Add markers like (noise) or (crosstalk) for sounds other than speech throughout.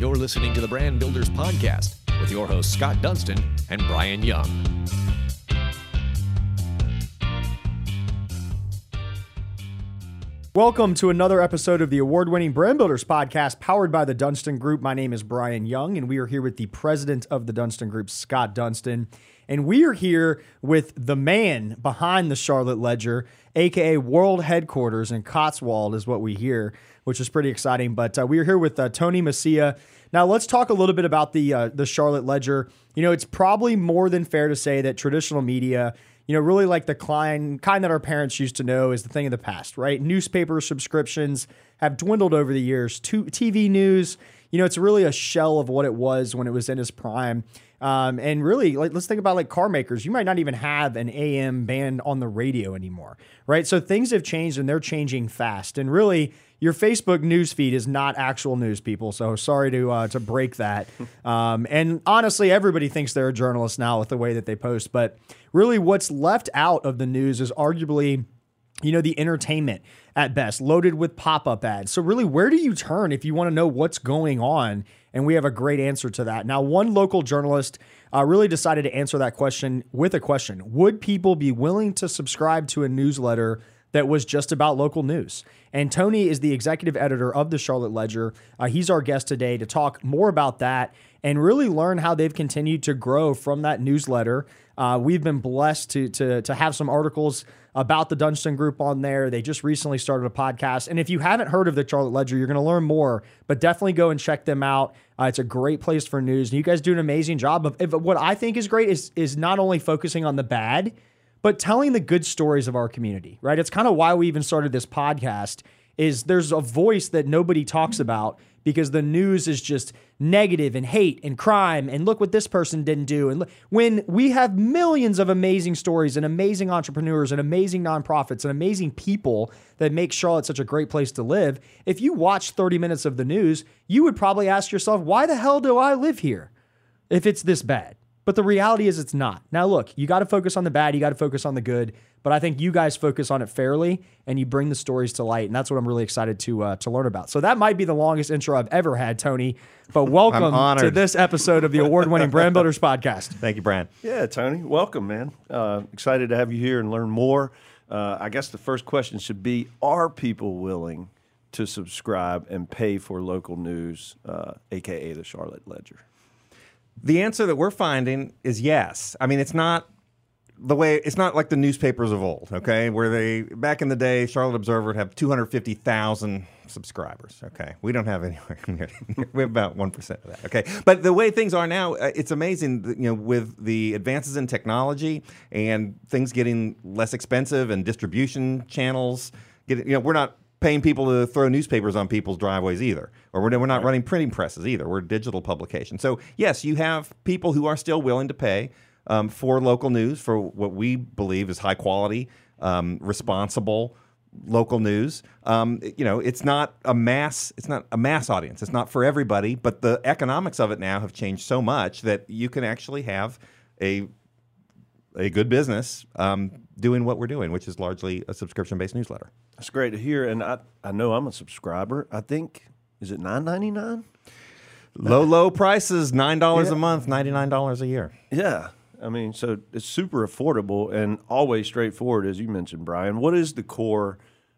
You're listening to the Brand Builders Podcast with your hosts Scott Dunston and Brian Young. Welcome to another episode of the award winning Brand Builders podcast powered by the Dunston Group. My name is Brian Young, and we are here with the president of the Dunston Group, Scott Dunston. And we are here with the man behind the Charlotte Ledger, aka World Headquarters in Cotswold, is what we hear, which is pretty exciting. But uh, we are here with uh, Tony Mecia. Now, let's talk a little bit about the uh, the Charlotte Ledger. You know, it's probably more than fair to say that traditional media you know, really like the kind, kind that our parents used to know is the thing of the past, right? Newspaper subscriptions have dwindled over the years. TV news, you know, it's really a shell of what it was when it was in its prime. Um, and really, like, let's think about like car makers. You might not even have an AM band on the radio anymore, right? So things have changed and they're changing fast. And really, your Facebook news feed is not actual news, people. So sorry to uh, to break that. (laughs) Um, and honestly, everybody thinks they're a journalist now with the way that they post. But really, what's left out of the news is arguably, you know, the entertainment at best, loaded with pop up ads. So really, where do you turn if you want to know what's going on? And we have a great answer to that. Now, one local journalist uh, really decided to answer that question with a question: Would people be willing to subscribe to a newsletter? that was just about local news. And Tony is the executive editor of the Charlotte Ledger. Uh, he's our guest today to talk more about that and really learn how they've continued to grow from that newsletter. Uh, we've been blessed to, to, to have some articles about the Dunston Group on there. They just recently started a podcast. And if you haven't heard of the Charlotte Ledger, you're going to learn more, but definitely go and check them out. Uh, it's a great place for news. And you guys do an amazing job of, of what I think is great is, is not only focusing on the bad, but telling the good stories of our community, right? It's kind of why we even started this podcast is there's a voice that nobody talks about because the news is just negative and hate and crime and look what this person didn't do. And look, when we have millions of amazing stories and amazing entrepreneurs and amazing nonprofits and amazing people that make Charlotte such a great place to live if you watch 30 minutes of the news you would probably ask yourself why the hell do I live here if it's this bad but the reality is, it's not. Now, look, you got to focus on the bad, you got to focus on the good. But I think you guys focus on it fairly, and you bring the stories to light, and that's what I'm really excited to uh, to learn about. So that might be the longest intro I've ever had, Tony. But (laughs) welcome to this episode of the award-winning Brand Builders podcast. Thank you, Brand. Yeah, Tony, welcome, man. Uh, excited to have you here and learn more. Uh, I guess the first question should be: Are people willing to subscribe and pay for local news, aka uh, the Charlotte Ledger? The answer that we're finding is yes. I mean, it's not the way it's not like the newspapers of old, okay? Where they back in the day, Charlotte Observer would have 250,000 subscribers. Okay, we don't have anywhere (laughs) near. we have about one percent of that. Okay, but the way things are now, uh, it's amazing. You know, with the advances in technology and things getting less expensive and distribution channels. Getting, you know, we're not paying people to throw newspapers on people's driveways either, or we're, we're not right. running printing presses either. We're a digital publication. So yes, you have people who are still willing to pay um, for local news for what we believe is high quality, um, responsible local news. Um, you know, it's not a mass. It's not a mass audience. It's not for everybody. But the economics of it now have changed so much that you can actually have a a good business um, doing what we're doing, which is largely a subscription based newsletter. That's great to hear, and I I know I'm a subscriber. I think is it nine ninety nine. Low low prices, nine dollars yeah. a month, ninety nine dollars a year. Yeah, I mean, so it's super affordable and always straightforward, as you mentioned, Brian. What is the core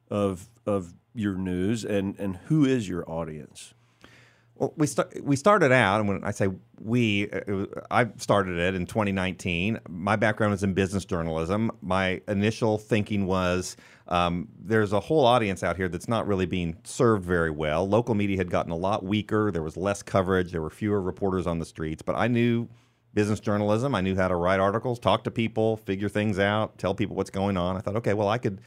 of of your news, and and who is your audience? Well, we start, we started out, and when I say we, was, I started it in 2019. My background was in business journalism. My initial thinking was um, there's a whole audience out here that's not really being served very well. Local media had gotten a lot weaker. There was less coverage. There were fewer reporters on the streets. But I knew business journalism. I knew how to write articles, talk to people, figure things out, tell people what's going on. I thought, okay, well, I could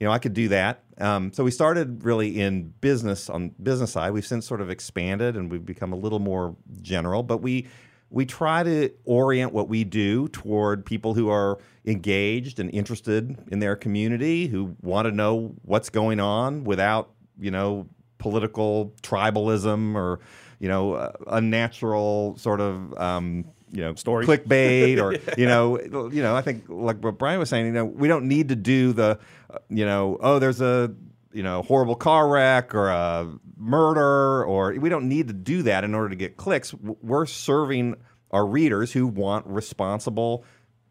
you know, I could do that. Um, so we started really in business on business side. We've since sort of expanded and we've become a little more general, but we we try to orient what we do toward people who are engaged and interested in their community, who want to know what's going on without, you know, political tribalism or, you know, uh, unnatural sort of um, you know story. clickbait or (laughs) you know you know I think like what Brian was saying you know we don't need to do the uh, you know oh there's a you know horrible car wreck or a murder or we don't need to do that in order to get clicks. We're serving our readers who want responsible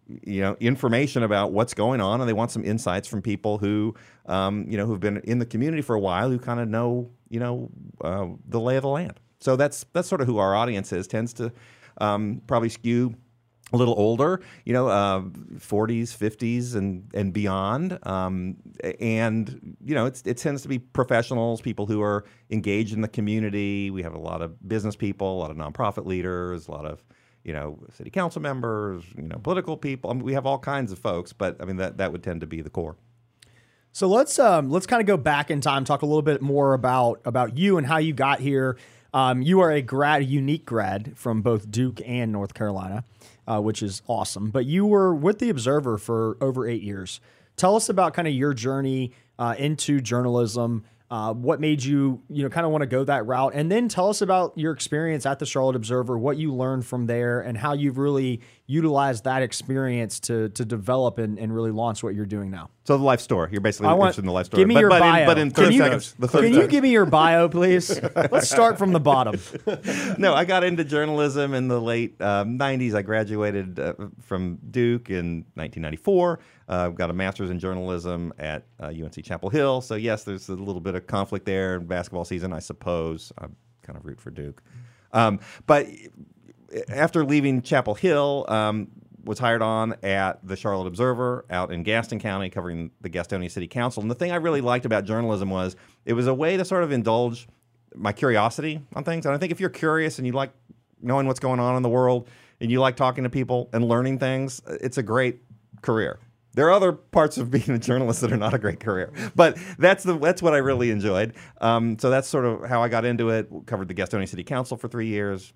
you know information about what's going on and they want some insights from people who um, you know who've been in the community for a while who kind of know you know uh, the lay of the land so that's that's sort of who our audience is tends to um, probably skew a little older, you know, uh, 40s, 50s, and and beyond. Um, and you know, it tends to be professionals, people who are engaged in the community. We have a lot of business people, a lot of nonprofit leaders, a lot of you know, city council members, you know, political people. I mean, we have all kinds of folks, but I mean that that would tend to be the core. So let's um, let's kind of go back in time, talk a little bit more about about you and how you got here. Um, you are a grad, a unique grad from both Duke and North Carolina, uh, which is awesome. But you were with the Observer for over eight years. Tell us about kind of your journey uh, into journalism. Uh, what made you, you know, kind of want to go that route, and then tell us about your experience at the Charlotte Observer, what you learned from there, and how you've really utilized that experience to to develop and, and really launch what you're doing now. So the life story. You're basically I want interested in the life story. Give me but, your but bio. In, but in Can 30 you- seconds. The 30 Can you give me your bio, please? (laughs) Let's start from the bottom. no, I got into journalism in the late um, 90s. I graduated uh, from Duke in 1994. Uh, got a master's in journalism at uh, UNC Chapel Hill. So, yes, there's a little bit of conflict there in basketball season, I suppose. I kind of root for Duke. Um, but after leaving Chapel Hill, um, was hired on at the Charlotte Observer out in Gaston County, covering the Gastonia City Council. And the thing I really liked about journalism was it was a way to sort of indulge my curiosity on things. And I think if you're curious and you like knowing what's going on in the world and you like talking to people and learning things, it's a great career. There are other parts of (laughs) being a journalist that are not a great career, but that's the that's what I really enjoyed. Um, so that's sort of how I got into it. Covered the Gastonia City Council for three years.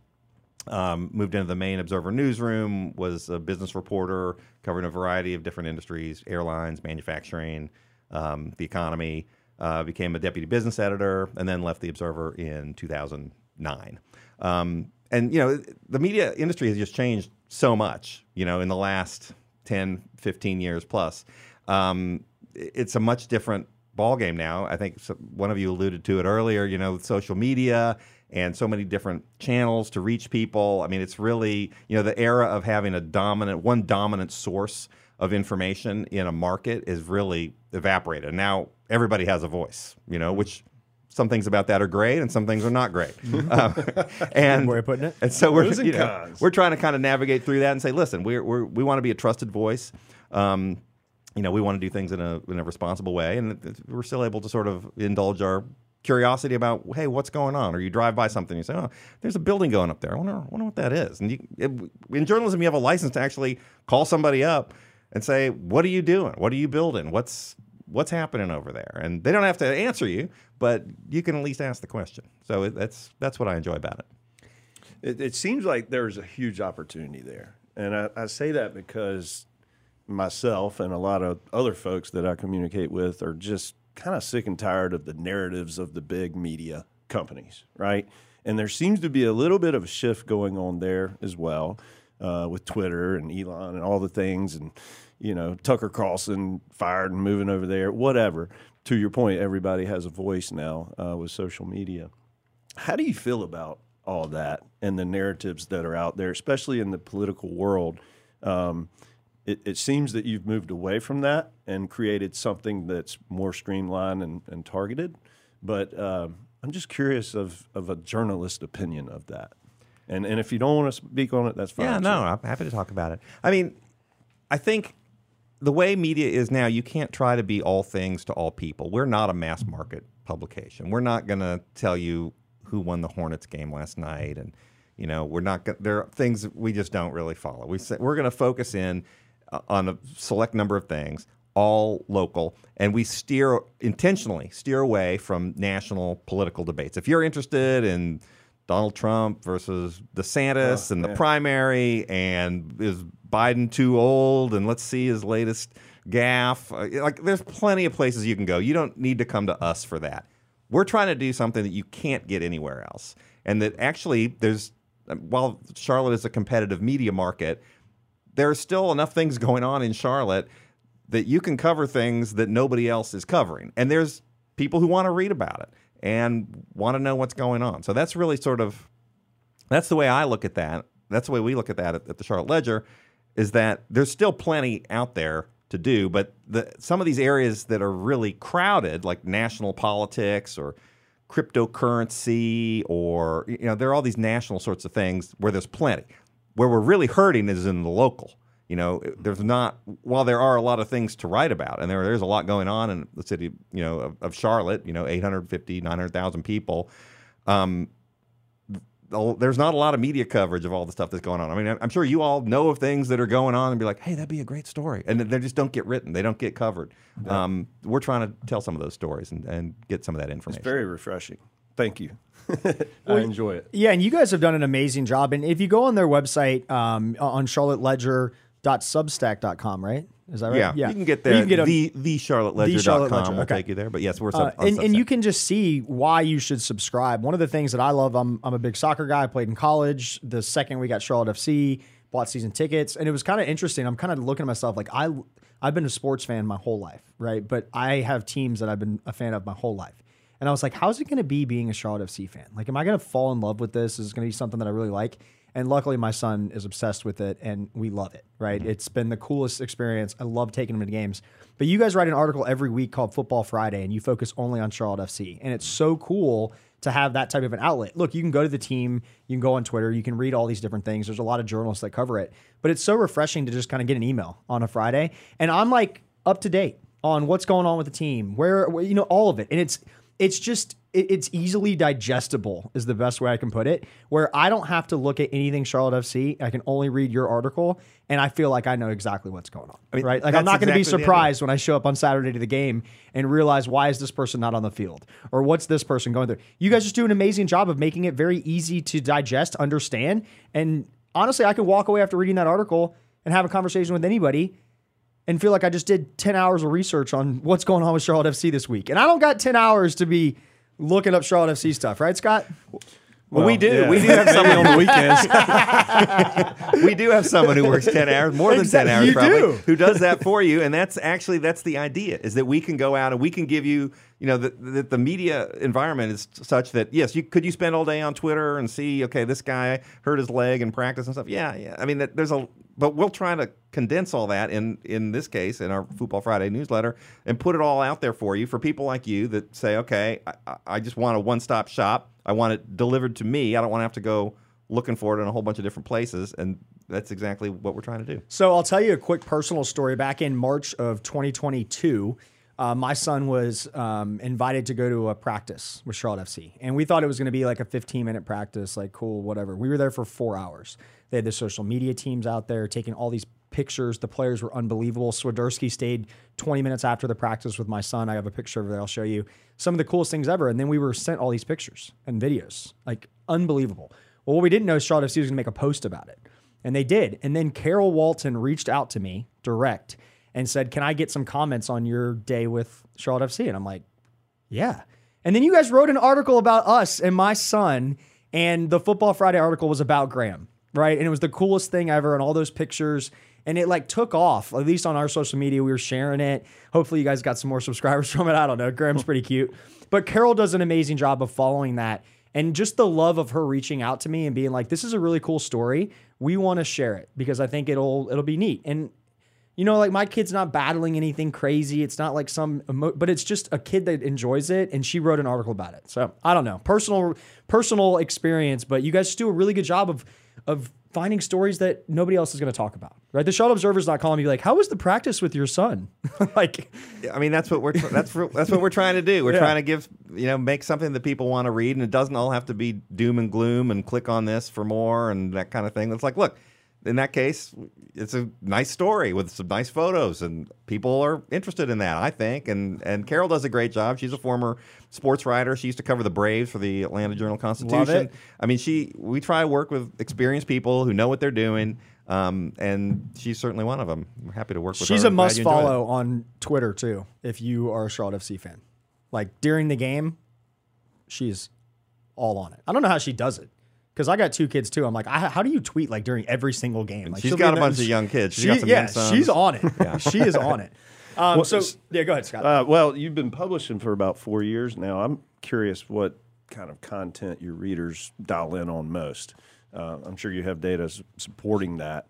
Um, moved into the main Observer newsroom. Was a business reporter covering a variety of different industries: airlines, manufacturing, um, the economy. Uh, became a deputy business editor, and then left the Observer in 2009. Um, and you know, the media industry has just changed so much. You know, in the last 10, 15 years plus. Um, it's a much different ballgame now. I think one of you alluded to it earlier, you know, with social media and so many different channels to reach people. I mean, it's really, you know, the era of having a dominant, one dominant source of information in a market is really evaporated. Now everybody has a voice, you know, which some things about that are great and some things are not great. (laughs) um, and way of putting it. And so we're Pros and you know, cons. we're trying to kind of navigate through that and say, listen, we're, we're we want to be a trusted voice. Um, you know, we want to do things in a in a responsible way, and it- it- we're still able to sort of indulge our curiosity about, hey, what's going on? Or you drive by something, you say, oh, there's a building going up there. I wonder, I wonder what that is. And you, it, in journalism, you have a license to actually call somebody up and say, what are you doing? What are you building? What's what's happening over there? And they don't have to answer you, but you can at least ask the question. So it, that's that's what I enjoy about it. It, it seems like there's a huge opportunity there. And I, I say that because myself and a lot of other folks that I communicate with are just kind of sick and tired of the narratives of the big media companies, right? And there seems to be a little bit of a shift going on there as well uh, with Twitter and Elon and all the things, and you know Tucker Carlson fired and moving over there, whatever. To your point, everybody has a voice now uh, with social media. How do you feel about all that and the narratives that are out there, especially in the political world? Um, it, it seems that you've moved away from that and created something that's more streamlined and, and targeted. But um, I'm just curious of, of a journalist opinion of that. And, and if you don't want to speak on it, that's fine. Yeah, too. no, I'm happy to talk about it. I mean, I think the way media is now, you can't try to be all things to all people. We're not a mass market publication. We're not going to tell you who won the Hornets game last night, and you know, we're not. Gonna, there are things that we just don't really follow. We say, we're going to focus in uh, on a select number of things, all local, and we steer intentionally steer away from national political debates. If you're interested in Donald Trump versus DeSantis Oh, and the yeah. primary, and is Biden too old? And let's see his latest gaffe. Uh, Like, there's plenty of places you can go. You don't need to come to us for that. We're trying to do something that you can't get anywhere else, and that actually there's. While Charlotte is a competitive media market, there are still enough things going on in Charlotte that you can cover things that nobody else is covering. And there's people who want to read about it and want to know what's going on. So that's really sort of that's the way I look at that. That's the way we look at that at, at the Charlotte Ledger is that there's still plenty out there to do, but the, some of these areas that are really crowded, like national politics or cryptocurrency, or you know, there are all these national sorts of things where there's plenty. Where we're really hurting is in the local. You know, there's not. While there are a lot of things to write about, and there there's a lot going on in the city, you know, of, of Charlotte. You know, 850, 900,000 people. Um, there's not a lot of media coverage of all the stuff that's going on. I mean, I'm sure you all know of things that are going on and be like, hey, that'd be a great story. And they just don't get written, they don't get covered. Yeah. Um, we're trying to tell some of those stories and, and get some of that information. It's very refreshing. Thank you. (laughs) I enjoy it. Yeah, and you guys have done an amazing job. And if you go on their website um, on charlotteledger.substack.com, right? Is that right? Yeah, you can get there. You can get the the charlotteledger.com Ledger. will okay. take you there. But yes, we're uh, and, and you can just see why you should subscribe. One of the things that I love, I'm I'm a big soccer guy. I played in college. The second we got Charlotte FC, bought season tickets, and it was kind of interesting. I'm kind of looking at myself like I I've been a sports fan my whole life, right? But I have teams that I've been a fan of my whole life. And I was like, how's it going to be being a Charlotte FC fan? Like, am I going to fall in love with this? Is it going to be something that I really like? And luckily, my son is obsessed with it, and we love it. Right? Mm-hmm. It's been the coolest experience. I love taking him to games. But you guys write an article every week called Football Friday, and you focus only on Charlotte FC, and it's so cool to have that type of an outlet. Look, you can go to the team, you can go on Twitter, you can read all these different things. There's a lot of journalists that cover it, but it's so refreshing to just kind of get an email on a Friday, and I'm like up to date on what's going on with the team, where you know all of it, and it's it's just it, it's easily digestible is the best way I can put it. Where I don't have to look at anything Charlotte FC. I can only read your article, and I feel like I know exactly what's going on. I mean, right? Like I'm not going to be surprised when I show up on Saturday to the game and realize why is this person not on the field or what's this person going through. You guys just do an amazing job of making it very easy to digest, understand, and honestly, I can walk away after reading that article and have a conversation with anybody and feel like I just did 10 hours of research on what's going on with Charlotte FC this week. And I don't got 10 hours to be looking up Charlotte FC stuff, right, Scott? Well, we do. Yeah. We do have someone on the weekends. (laughs) we do have someone who works ten hours, more than exactly. ten hours, you probably, do. who does that for you. And that's actually that's the idea: is that we can go out and we can give you, you know, that the, the, media environment is such that yes, you could you spend all day on Twitter and see, okay, this guy hurt his leg in practice and stuff. Yeah, yeah. I mean, there's a but we'll try to condense all that in in this case in our Football Friday newsletter and put it all out there for you for people like you that say, okay, I, I just want a one stop shop. I want it delivered to me. I don't want to have to go looking for it in a whole bunch of different places. And that's exactly what we're trying to do. So I'll tell you a quick personal story. Back in March of 2022. Uh, my son was um, invited to go to a practice with Charlotte FC, and we thought it was going to be like a 15 minute practice, like cool, whatever. We were there for four hours. They had the social media teams out there taking all these pictures. The players were unbelievable. Swiderski stayed 20 minutes after the practice with my son. I have a picture of it. I'll show you some of the coolest things ever. And then we were sent all these pictures and videos, like unbelievable. Well, what we didn't know is Charlotte FC was going to make a post about it. And they did. And then Carol Walton reached out to me direct and said, Can I get some comments on your day with Charlotte FC? And I'm like, Yeah. And then you guys wrote an article about us and my son. And the Football Friday article was about Graham right? And it was the coolest thing ever, and all those pictures. And it like took off, at least on our social media. We were sharing it. Hopefully, you guys got some more subscribers (laughs) from it. I don't know. Graham's pretty cute. But Carol does an amazing job of following that. And just the love of her reaching out to me and being like, this is a really cool story. We want to share it because I think it'll it'll be neat. And you know, like my kid's not battling anything crazy. It's not like some, emo- but it's just a kid that enjoys it. And she wrote an article about it. So I don't know, personal personal experience. But you guys do a really good job of of finding stories that nobody else is going to talk about. Right? The Charlotte Observer's not calling me like, "How was the practice with your son?" (laughs) like, I mean, that's what we're that's that's what we're trying to do. We're yeah. trying to give you know make something that people want to read, and it doesn't all have to be doom and gloom and click on this for more and that kind of thing. It's like, look, in that case, it's a nice story with some nice photos, and people are interested in that, I think. And and Carol does a great job. She's a former sports writer. She used to cover the Braves for the Atlanta Journal Constitution. I mean, she we try to work with experienced people who know what they're doing. Um, and she's certainly one of them. We're happy to work with she's her. She's a must follow on Twitter too, if you are a Charlotte FC fan. Like during the game, she's all on it. I don't know how she does it because I got two kids too. I'm like, I, how do you tweet like during every single game? Like, she's got a bunch of young kids. She's she, yeah, she's on it. yeah. (laughs) she is on it. Um, so yeah, go ahead, Scott. Uh, well, you've been publishing for about four years now. I'm curious what kind of content your readers dial in on most. Uh, I'm sure you have data supporting that.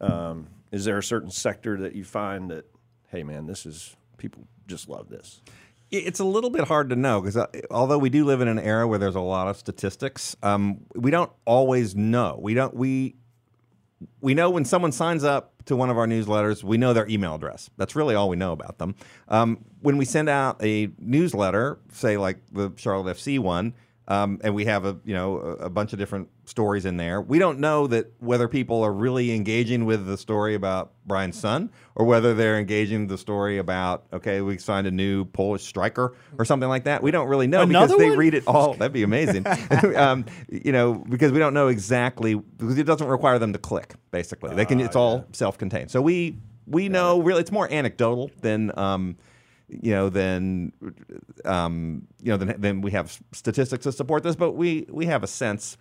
Um, is there a certain sector that you find that, hey, man, this is people just love this? It's a little bit hard to know because uh, although we do live in an era where there's a lot of statistics, um, we don't always know. We don't we we know when someone signs up to one of our newsletters, we know their email address. That's really all we know about them. Um, when we send out a newsletter, say like the Charlotte FC one, um, and we have a you know a, a bunch of different stories in there, we don't know that whether people are really engaging with the story about Brian's son or whether they're engaging the story about okay, we signed a new Polish striker or something like that. We don't really know Another because they one? read it all. That'd be amazing. (laughs) (laughs) um, you know, because we don't know exactly because it doesn't require them to click. Basically, they can. It's all self-contained. So we we know really it's more anecdotal than. Um, you know, than um, you know, than, than we have statistics to support this, but we we have a sense.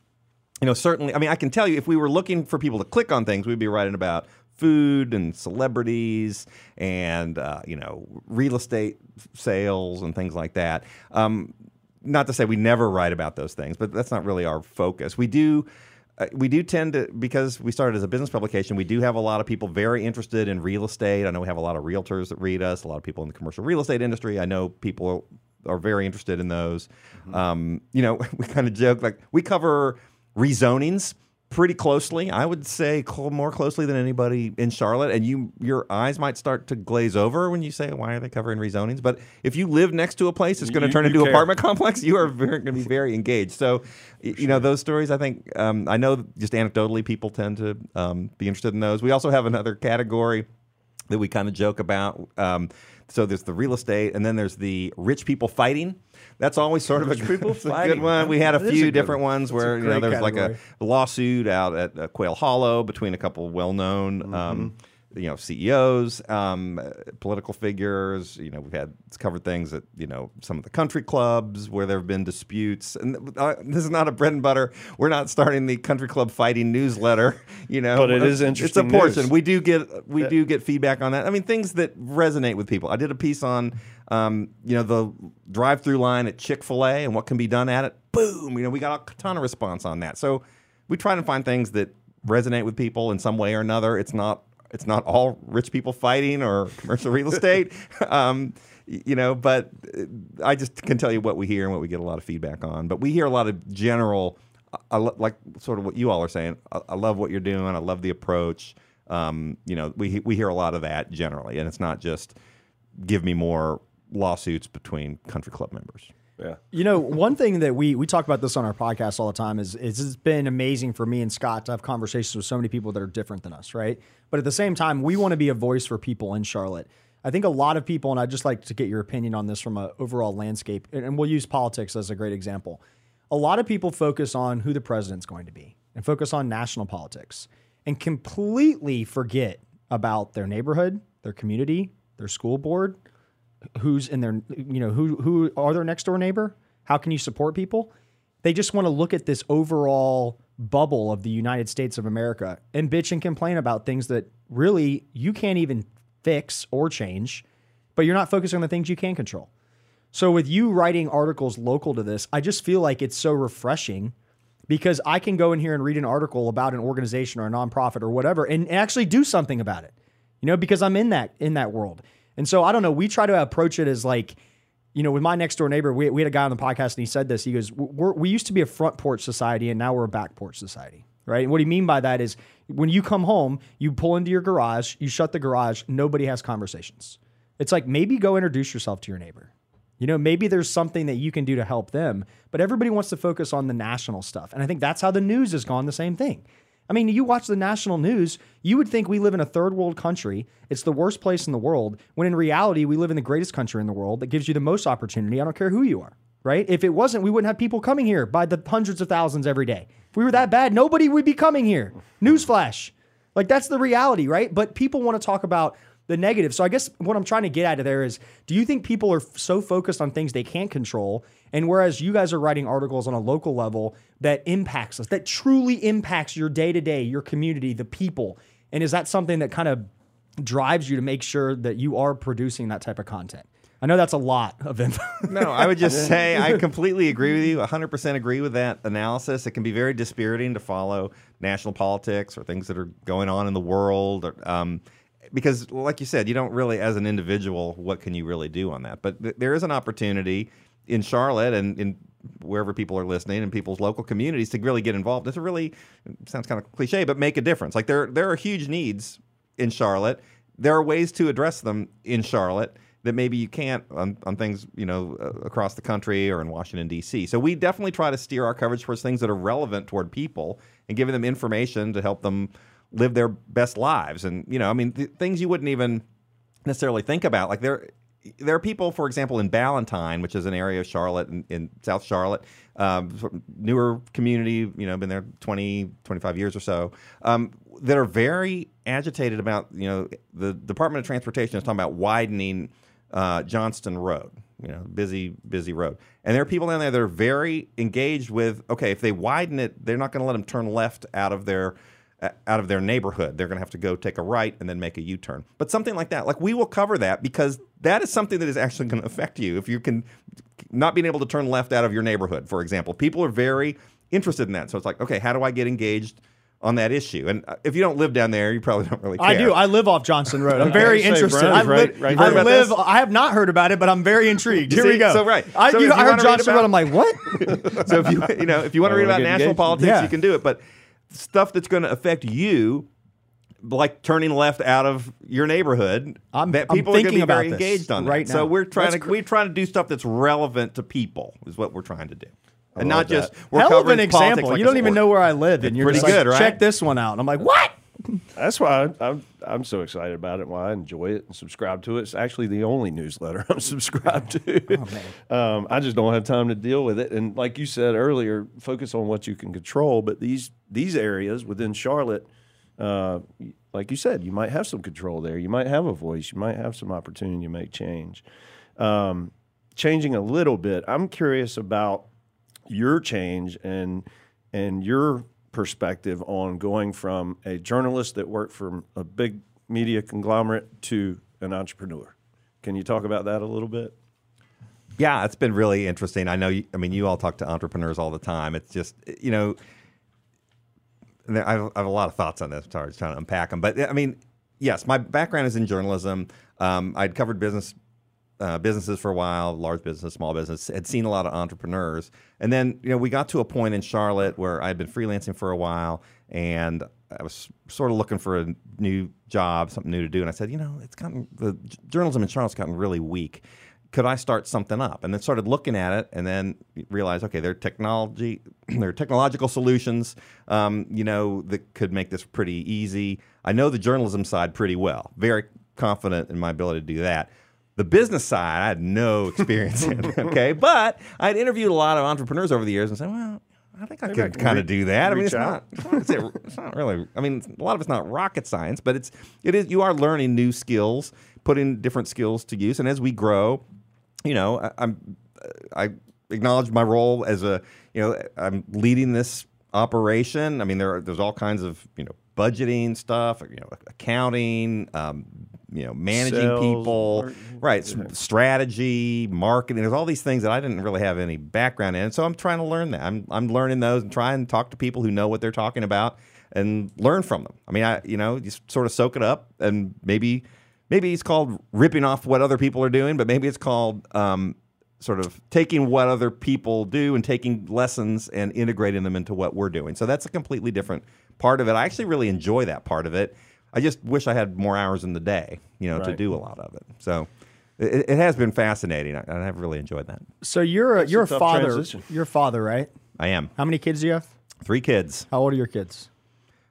You know, certainly. I mean, I can tell you, if we were looking for people to click on things, we'd be writing about food and celebrities and uh, you know real estate sales and things like that. Um, not to say we never write about those things, but that's not really our focus. We do. Uh, we do tend to because we started as a business publication. We do have a lot of people very interested in real estate. I know we have a lot of realtors that read us. A lot of people in the commercial real estate industry. I know people are very interested in those. Um, you know, (laughs) we kind of joke like we cover rezonings pretty closely. I would say more closely than anybody in Charlotte. And you, your eyes might start to glaze over when you say, "Why are they covering rezonings?" But if you live next to a place that's going to turn into an apartment complex, you are going to be (laughs) very engaged. So, y- you know, those stories. I think um, I know just anecdotally, people tend to um, be interested in those. We also have another category that we kind of joke about. Um, so there's the real estate, and then there's the rich people fighting. That's always sort of a, (laughs) a good one. We had a is few a different one. ones where you know great there was like a lawsuit out at uh, Quail Hollow between a couple well-known, um, you know, CEOs, um, political figures. You know, we've had it's covered things at you know some of the country clubs where there have been disputes. And uh, this is not a bread and butter. We're not starting the country club fighting newsletter. (laughs) You know, But it is interesting. It's a portion. news. We do get we do get feedback on that. I mean, things that resonate with people. I did a piece on. Um, you know the drive-through line at Chick-fil-A and what can be done at it. Boom! You know we got a ton of response on that. So we try to find things that resonate with people in some way or another. It's not it's not all rich people fighting or commercial real estate, (laughs) um, you know. But uh, I just can tell you what we hear and what we get a lot of feedback on. But we hear a lot of general, I- I lo- like sort of what you all are saying. I, I love what you're doing. I love the approach. Um, you know, we we hear a lot of that generally, and it's not just give me more lawsuits between country club members. Yeah. You know, one thing that we we talk about this on our podcast all the time is, is it's been amazing for me and Scott to have conversations with so many people that are different than us, right? But at the same time, we want to be a voice for people in Charlotte. I think a lot of people, and I'd just like to get your opinion on this from an overall landscape, and and we'll use politics as a great example. A lot of people focus on who the president's going to be and focus on national politics and completely forget about their neighborhood, their community, their school board, who's in their you know who who are their next door neighbor? How can you support people? They just want to look at this overall bubble of the united states of america and bitch and complain about things that really you can't even fix or change but you're not focusing on the things you can control. So with you writing articles local to this i just feel like it's so refreshing because i can go in here and read an article about an organization or a nonprofit or whatever and actually do something about it you know, because I'm in that in that world. And so I don't know. We try to approach it as like, you know, with my next door neighbor, we, we had a guy on the podcast and he said this. He goes, "We used to be a front porch society, and now we're a back porch society." Right. And what he mean by that is when you come home, you pull into your garage, you shut the garage, nobody has conversations. It's like maybe go introduce yourself to your neighbor. You know, maybe there's something that you can do to help them, but everybody wants to focus on the national stuff. And I think that's how the news has gone the same thing. I mean, you watch the national news, you would think we live in a third world country. It's the worst place in the world, when in reality, we live in the greatest country in the world that gives you the most opportunity. I don't care who you are, right? If it wasn't, we wouldn't have people coming here by the hundreds of thousands every day. If we were that bad, nobody would be coming here. Newsflash. Like, that's the reality, right? But people want to talk about the negative. So I guess what I'm trying to get at there is do you think people are f- so focused on things they can't control and whereas you guys are writing articles on a local level that impacts us, that truly impacts your day to day, your community, the people. And is that something that kind of drives you to make sure that you are producing that type of content? I know that's a lot of info. No, I would just (laughs) say I completely agree with you. 100% agree with that analysis. It can be very dispiriting to follow national politics or things that are going on in the world. Or, um, because, like you said, you don't really, as an individual, what can you really do on that? But th- there is an opportunity in Charlotte and in wherever people are listening and people's local communities to really get involved. It's a really sounds kind of cliche, but make a difference. Like there, there are huge needs in Charlotte. There are ways to address them in Charlotte that maybe you can't on, on things you know uh, across the country or in Washington D.C. So we definitely try to steer our coverage towards things that are relevant toward people and giving them information to help them live their best lives. And you know, I mean, th- things you wouldn't even necessarily think about. Like there, there are people, for example, in Ballantyne, which is an area of Charlotte in, in South Charlotte, um, newer community, you know, been there 20, 25 years or so, um, that are very agitated about, you know, the Department of Transportation is talking about widening uh, Johnston Road, you know, busy, busy road. And there are people down there that are very engaged with, okay, if they widen it, they're not going to let them turn left out of their out of their neighborhood. They're going to have to go take a right and then make a U-turn. But something like that, like we will cover that because that is something that is actually going to affect you if you can not being able to turn left out of your neighborhood, for example. People are very interested in that. So it's like, okay, how do I get engaged on that issue? And uh, if you don't live down there, you probably don't really care. I do. I live off Johnston Road. I'm (laughs) very say, interested. Brian, I, li- right I live. this? I have not heard about it, but I'm very intrigued. Here we go. So, right. I, So you, if I heard wanna read Johnston about- Road. I'm like, what? (laughs) so if you you know if you want to read about national engaged? politics, Yeah. you can do it. But stuff that's going to affect you, like turning left out of your neighborhood, I'm- that I'm people are going to thinking be very about engaged on that. right So now. we're trying That's to cr- we're trying to do stuff that's relevant to people is what we're trying to do, and not just we're Hell of covering an example. like you don't even know where I live, and you're pretty just like, good, right? check this one out. And I'm like, what? That's why I, I'm, I'm so excited about it. Why I enjoy it and subscribe to it. It's actually the only newsletter (laughs) I'm subscribed to. um, I just don't have time to deal with it. And like you said earlier, focus on what you can control. But these these areas within Charlotte, uh, like you said, you might have some control there. You might have a voice. You might have some opportunity to make change. Um, changing a little bit, I'm curious about your change and and your perspective on going from a journalist that worked for a big media conglomerate to an entrepreneur. Can you talk about that a little bit? Yeah, it's been really interesting. I know. You, I mean, you all talk to entrepreneurs all the time. It's just you know, I have, a lot of thoughts on this. I'm sorry, just trying to unpack them. But I mean, yes, my background is in journalism. Um, I'd covered business uh, businesses for a while, large business, small business. Had seen a lot of entrepreneurs, and then you know we got to a point in Charlotte where I had been freelancing for a while, and I was sort of looking for a new job, something new to do. And I said, you know, it's gotten the journalism in Charlotte's gotten really weak. Could I start something up? And then started looking at it, and then realized, okay, there are technology, (clears throat) there are technological solutions, um, you know, that could make this pretty easy. I know the journalism side pretty well. Very confident in my ability to do that. The business side, I had no (laughs) experience in. Okay, but I'd interviewed a lot of entrepreneurs over the years and said, well, I think I Maybe could kind of do that. I mean, it's out. not, it's not, (laughs) it's not really. I mean, a lot of it's not rocket science, but it's it is. You are learning new skills, putting different skills to use, and as we grow, you know, I, I'm I acknowledge my role as a you know I'm leading this operation. I mean, there are, there's all kinds of you know budgeting stuff, you know, accounting, um, you know, managing Sales, people, mar- right? s- Strategy, marketing. There's all these things that I didn't really have any background in, so I'm trying to learn that. I'm I'm learning those and trying to talk to people who know what they're talking about and learn from them. I mean, I you know, you sort of soak it up and maybe maybe it's called ripping off what other people are doing, but maybe it's called um, sort of taking what other people do and taking lessons and integrating them into what we're doing. So that's a completely different part of it. I actually really enjoy that part of it. I just wish I had more hours in the day, you know, to do a lot of it. So it, it has been fascinating. I, I've really enjoyed that. So you're a, That's you're a tough father. transition. You're a father, right? I am. How many kids do you have? Three kids. How old are your kids?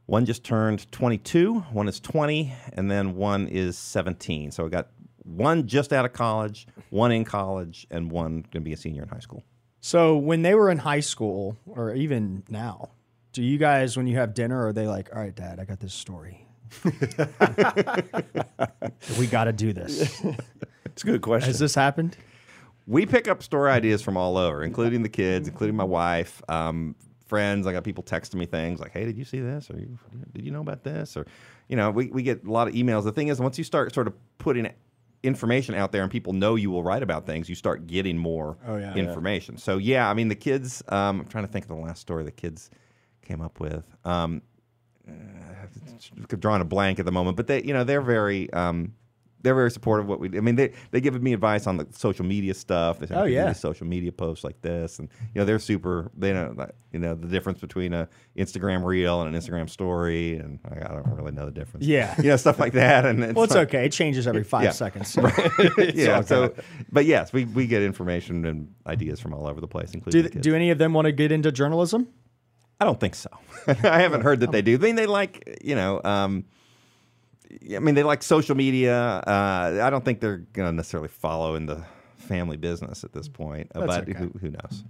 One just turned 22, one is 20, and then one is 17. So I got one just out of college, one in college, and one going to be a senior in high school. So when they were in high school, or even now, do you guys, when you have dinner, are they like, "All right, Dad, I got this story. (laughs) we got to do this." It's a good question. Has this happened? We pick up story ideas from all over, including the kids, including my wife. Um, friends. I got people texting me things like, "Hey, did you see this? Or did you know about this?" Or you know, we we get a lot of emails. The thing is, once you start sort of putting information out there and people know you will write about things, you start getting more Oh, yeah. information. So yeah, I mean the kids. Um, I'm trying to think of the last story the kids came up with. Um, uh, drawing a blank at the moment, but they, you know, they're very, um, they're very supportive of what we. do. I mean, they they give me advice on the social media stuff. They say, Oh, "Okay, yeah. social media posts like this, and you know, they're super. They know, you know, the difference between a Instagram reel and an Instagram story, and I, I don't really know the difference. Yeah. you know, stuff like that. And Well, it's like- okay. It changes every five Yeah. seconds. (laughs) (laughs) (laughs) yeah. So, but yes, we, we get information and ideas from all over the place, including Do, the kids. do any of them want to get into journalism? I don't think so. (laughs) I haven't heard that they do. I mean, they like, you know, um, I mean, they like social media. Uh, I don't think they're going to necessarily follow in the family business at this point, uh, That's but okay. who, who knows?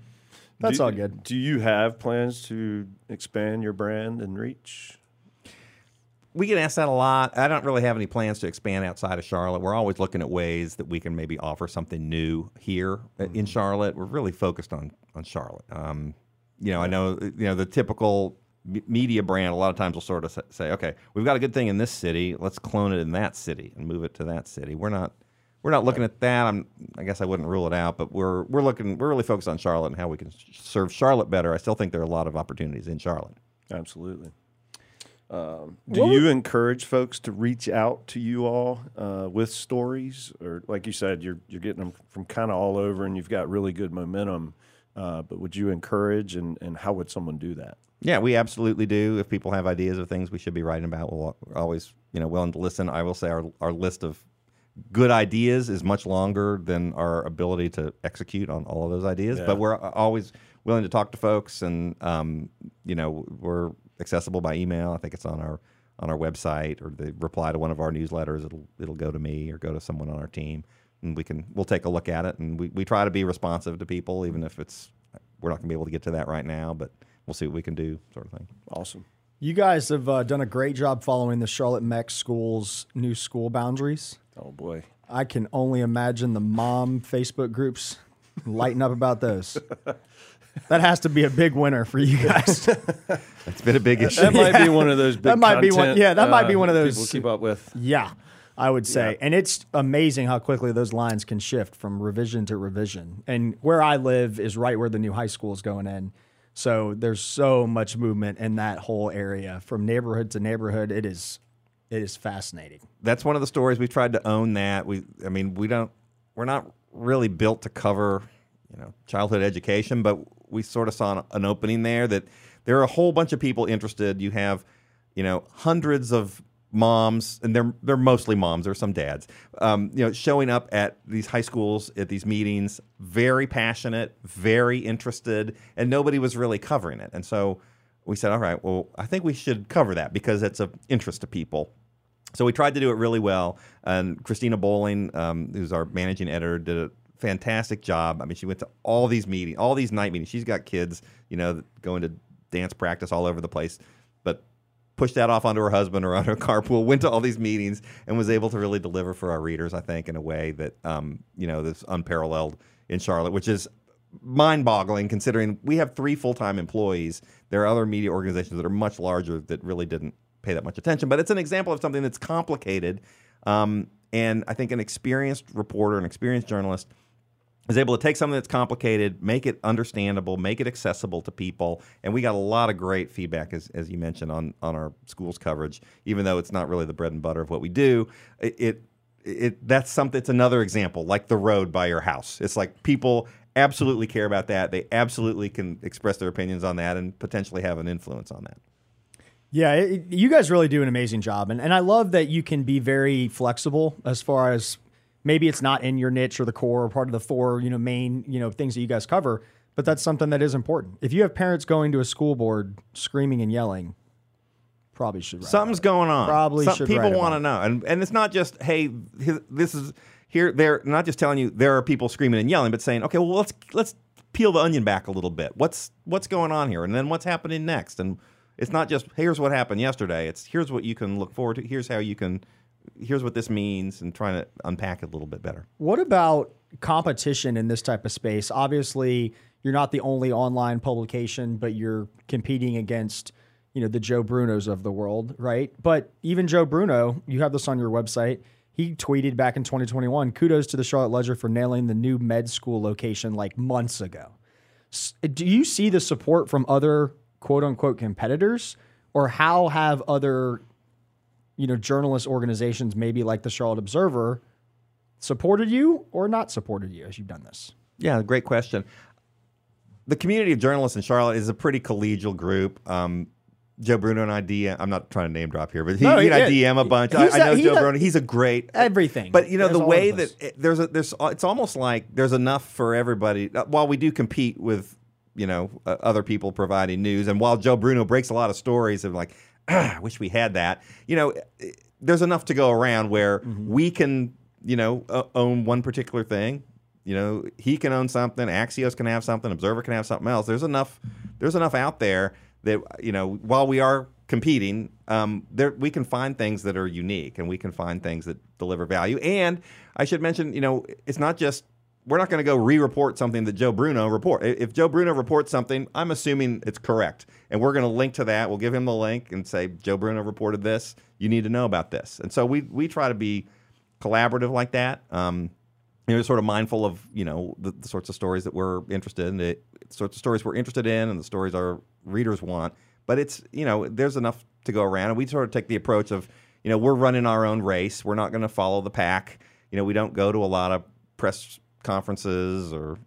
That's Do- all good. Do you have plans to expand your brand and reach? We get asked that a lot. I don't really have any plans to expand outside of Charlotte. We're always looking at ways that we can maybe offer something new here uh, in Charlotte. We're really focused on on Charlotte. Um, you know, I know you know the typical media brand. A lot of times will sort of say, "Okay, we've got a good thing in this city. Let's clone it in that city and move it to that city." We're not. We're not looking at that. I'm, I guess I wouldn't rule it out, but we're we're looking. We're really focused on Charlotte and how we can serve Charlotte better. I still think there are a lot of opportunities in Charlotte. Absolutely. Um, do you encourage folks to reach out to you all uh, with stories, or like you said, you're you're getting them from kind of all over, and you've got really good momentum. Uh, but would you encourage, and, and how would someone do that? Yeah, we absolutely do. If people have ideas of things we should be writing about, we'll we're always you know willing to listen. I will say our our list of good ideas is much longer than our ability to execute on all of those ideas. Yeah. But we're always willing to talk to folks, and um, you know we're accessible by email. I think it's on our on our website, or the reply to one of our newsletters. It'll it'll go to me or go to someone on our team, and we can we'll take a look at it. And we, we try to be responsive to people, even if it's we're not going to be able to get to that right now, but we'll see what we can do, sort of thing. Awesome. You guys have uh, done a great job following the Charlotte Meck School's new school boundaries. Oh boy. I can only imagine the mom Facebook groups lighting up about those. (laughs) That has to be a big winner for you guys. (laughs) It's been a big issue. That might be (laughs) one of those. Big That might be one- yeah, that might be uh, one of those- people keep up with. yeah, I would say. Yeah. And it's amazing how quickly those lines can shift from revision to revision. And where I live is right where the new high school is going in. So there's so much movement in that whole area from neighborhood to neighborhood. It is it is fascinating. That's one of the stories we tried to own. That we, I mean, we don't, we're not really built to cover, you know, childhood education, but we sort of saw an, an opening there that there are a whole bunch of people interested. You have, you know, hundreds of moms, and they're they're mostly moms. There's some dads, um, you know, showing up at these high schools at these meetings, very passionate, very interested, and nobody was really covering it. And so we said, all right, well, I think we should cover that because it's of interest to people. So we tried to do it really well. And Cristina Bolling, um, who's our managing editor, did a fantastic job. I mean, she went to all these meetings, all these night meetings. She's got kids, you know, going to dance practice all over the place, pushed that off onto her husband or (laughs) on her carpool, went to all these meetings, and was able to really deliver for our readers, I think, in a way that, um, you know, that's unparalleled in Charlotte, which is mind-boggling considering we have three full-time employees. There are other media organizations that are much larger that really didn't pay that much attention. But it's an example of something that's complicated, um, and I think an experienced reporter, an experienced journalist, is able to take something that's complicated, make it understandable, make it accessible to people. And we got a lot of great feedback, as, as you mentioned, on, on our schools coverage, even though it's not really the bread and butter of what we do. It, it, it that's something, it's another example, like the road by your house. It's like people absolutely care about that. They absolutely can express their opinions on that and potentially have an influence on that. Yeah, it, you guys really do an amazing job, and and I love that you can be very flexible as far as maybe it's not in your niche or the core or part of the four you know main you know things that you guys cover, but that's something that is important. If you have parents going to a school board screaming and yelling, probably should write Something's going on. Probably Some, should people want to know, and and it's not just hey, this is here. They're not just telling you there are people screaming and yelling, but saying okay, well let's let's peel the onion back a little bit. What's what's going on here, and then what's happening next, and it's not just here's what happened yesterday. It's here's what you can look forward to. Here's how you can here's what this means, and trying to unpack it a little bit better. What about competition in this type of space? Obviously, you're not the only online publication, but you're competing against, you know, the Joe Brunos of the world, right? But even Joe Bruno, you have this on your website. He tweeted back in 2021, kudos to the Charlotte Ledger for nailing the new med school location like months ago. Do you see the support from other quote unquote competitors? Or how have other, you know, journalist organizations, maybe like the Charlotte Observer, supported you or not supported you as you've done this? Yeah, great question. The community of journalists in Charlotte is a pretty collegial group. Um, Joe Bruno and I DM. I'm not trying to name drop here, but he, No, he and I DM a bunch. I, know he Joe does- Bruno. He's a great Everything. But you know There's the way that it, there's a there's it's almost like there's enough for everybody. Uh, While we do compete with you know uh, other people providing news, and while Joe Bruno breaks a lot of stories of like, ah, (clears throat) I wish we had that. You know, eh, there's enough to go around where Mm-hmm. we can you know uh, own one particular thing. You know, he can own something. Axios can have something. Observer can have something else. There's enough. There's enough out there that you know. While we are competing, um, there we can find things that are unique, and we can find things that deliver value. And I should mention, you know, it's not just we're not going to go re-report something that Joe Bruno report. If Joe Bruno reports something, I'm assuming it's correct, and we're going to link to that. We'll give him the link and say Joe Bruno reported this. You need to know about this. And so we we try to be collaborative like that. Um, you know, sort of mindful of you know the, the sorts of stories that we're interested in, the sorts of stories we're interested in, and the stories our readers want. But it's you know there's enough to go around, and we sort of take the approach of you know we're running our own race. We're not going to follow the pack. You know, we don't go to a lot of press conferences or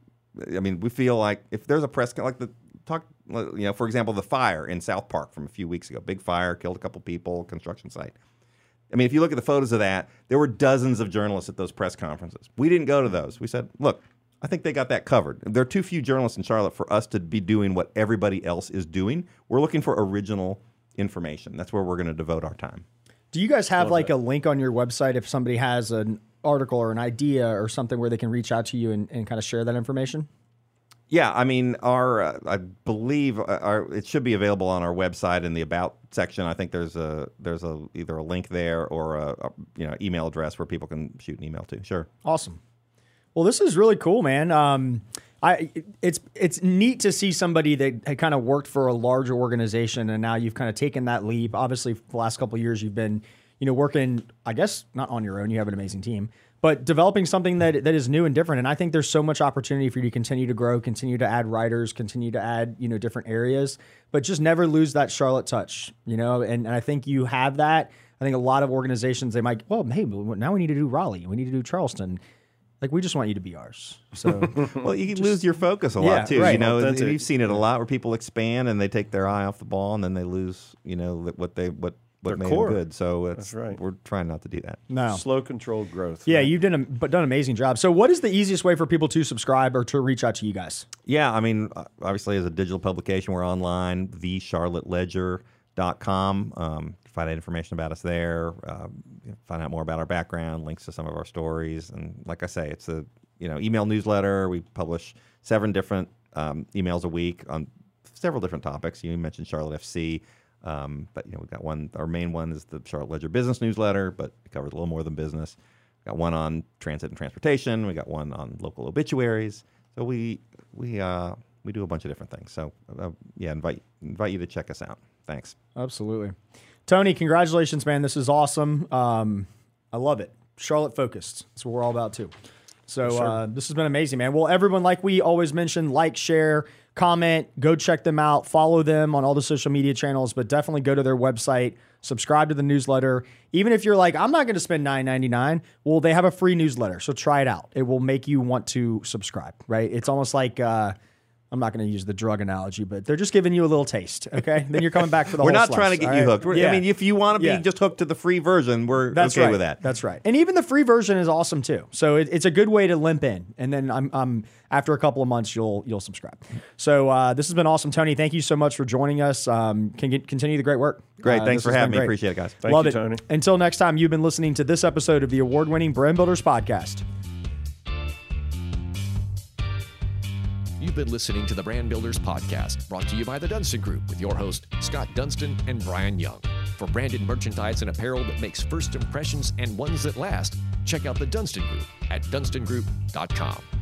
I mean, we feel like if there's a press like the talk, you know, for example, the fire in South Park from a few weeks ago, big fire, killed a couple people, construction site. I mean, if you look at the photos of that, there were dozens of journalists at those press conferences. We didn't go to those. We said, look, I think they got that covered. There are too few journalists in Charlotte for us to be doing what everybody else is doing. We're looking for original information. That's where we're going to devote our time. Do you guys have like a link on your website if somebody has an article or an idea or something where they can reach out to you and, and kind of share that information? Yeah, I mean, our uh, I believe uh, our it should be available on our website in the about section. I think there's a there's a either a link there or a, a you know email address where people can shoot an email to. Sure. Awesome. Well, this is really cool, man. Um, I it's it's neat to see somebody that had kind of worked for a larger organization and now you've kind of taken that leap. Obviously, for the last couple of years, you've been you know working. I guess not on your own. You have an amazing team, but developing something that that is new and different. And I think there's so much opportunity for you to continue to grow, continue to add writers, continue to add you know different areas, but just never lose that Charlotte touch. You know, and, and I think you have that. I think a lot of organizations they might well, hey, now we need to do Raleigh, we need to do Charleston. Like we just want you to be ours. So (laughs) Well, you can lose your focus a Yeah, lot too. You know, Authentic. you've seen it a lot where people expand and they take their eye off the ball and then they lose. You know what they what what Their made core. them good. So it's, That's right. We're trying not to do that. no. Slow, controlled growth. Yeah, you've done a but done an amazing job. So, what is the easiest way for people to subscribe or to reach out to you guys? Yeah, I mean, uh, obviously, as a digital publication, we're online, thecharlotteledger.com. Um, find out information about us there, uh, find out more about our background, links to some of our stories. And like I say, it's a you know email newsletter. We publish seven different um, emails a week on several different topics. You mentioned Charlotte FC. Um, but you know we've got one. Our main one is the Charlotte Ledger Business Newsletter, but it covers a little more than business. We've got one on transit and transportation. We got one on local obituaries. So we we uh, we do a bunch of different things. So uh, yeah, invite invite you to check us out. Thanks. Absolutely, Tony. Congratulations, man. This is awesome. Um, I love it. Charlotte focused. That's what we're all about too. So uh, this has been amazing, man. Well, everyone, like we always mention, like, share, comment, go check them out, follow them on all the social media channels, but definitely go to their website, subscribe to the newsletter. Even if you're like, I'm not going to spend $9.99, well, they have a free newsletter, so try it out. It will make you want to subscribe, right? It's almost like. Uh, I'm not going to use the drug analogy, but they're just giving you a little taste. Okay, then you're coming back for the whole (laughs) thing. We're whole not slice, trying to get all you right? hooked. Yeah. I mean, if you want to be Yeah. just hooked to the free version, we're That's okay right. with that. That's right. And even the free version is awesome too. So it, it's a good way to limp in, and then I'm, I'm after a couple of months you'll you'll subscribe. So uh, this has been awesome, Tony. Thank you so much for joining us. Um, can get, continue the great work. Great. Uh, Thanks for having me. great. Appreciate it, guys. Thank Love you, it. Tony. Until next time, you've been listening to this episode of the award-winning Brand Builders podcast. You've been listening to the Brand Builders Podcast, brought to you by the Dunstan Group with your host, Scott Dunstan and Brian Young. For branded merchandise and apparel that makes first impressions and ones that last, check out the Dunstan Group at dunstangroup.com.